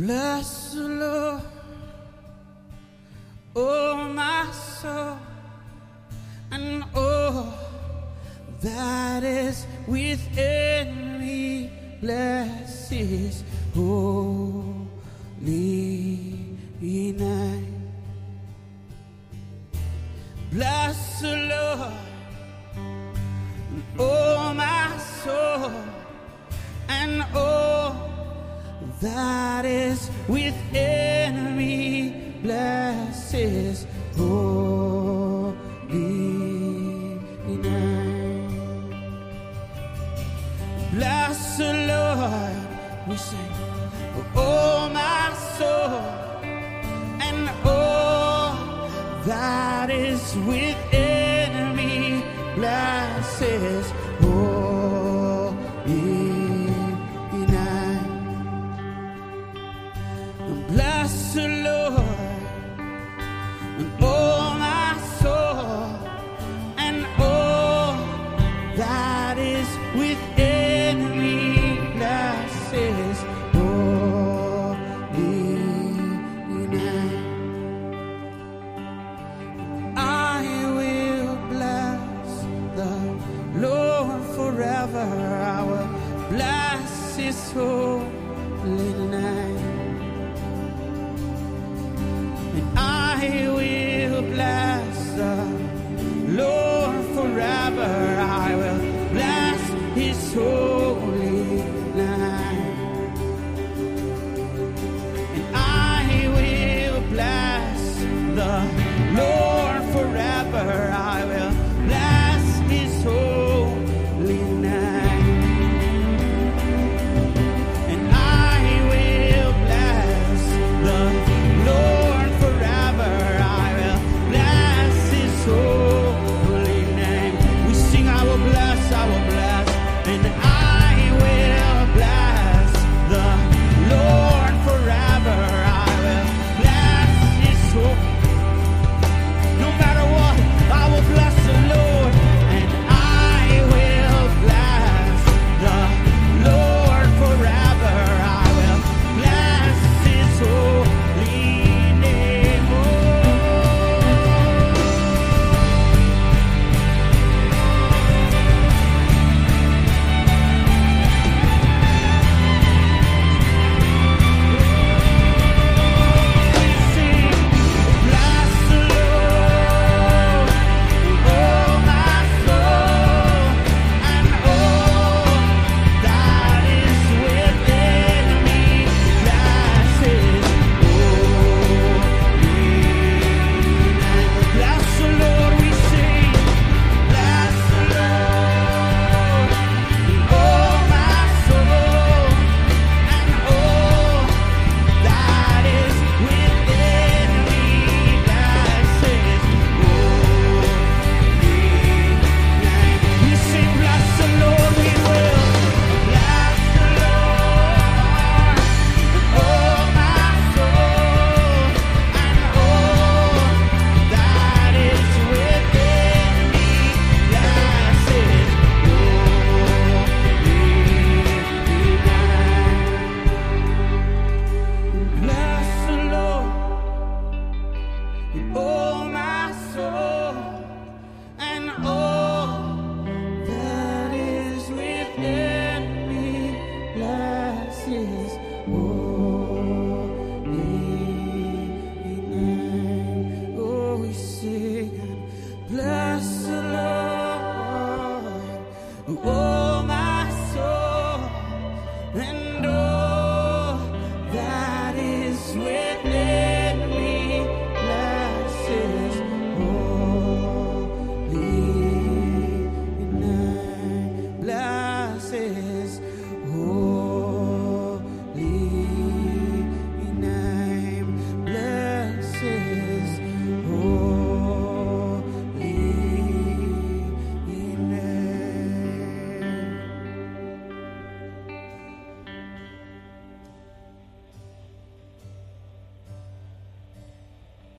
Bless the Lord, oh my soul, and all that is within me. Bless His holy name. Bless the Lord, that is within me. Bless holy name. Bless the Lord, we sing, oh my soul, and all that is within me. Bless holy Oh. love. and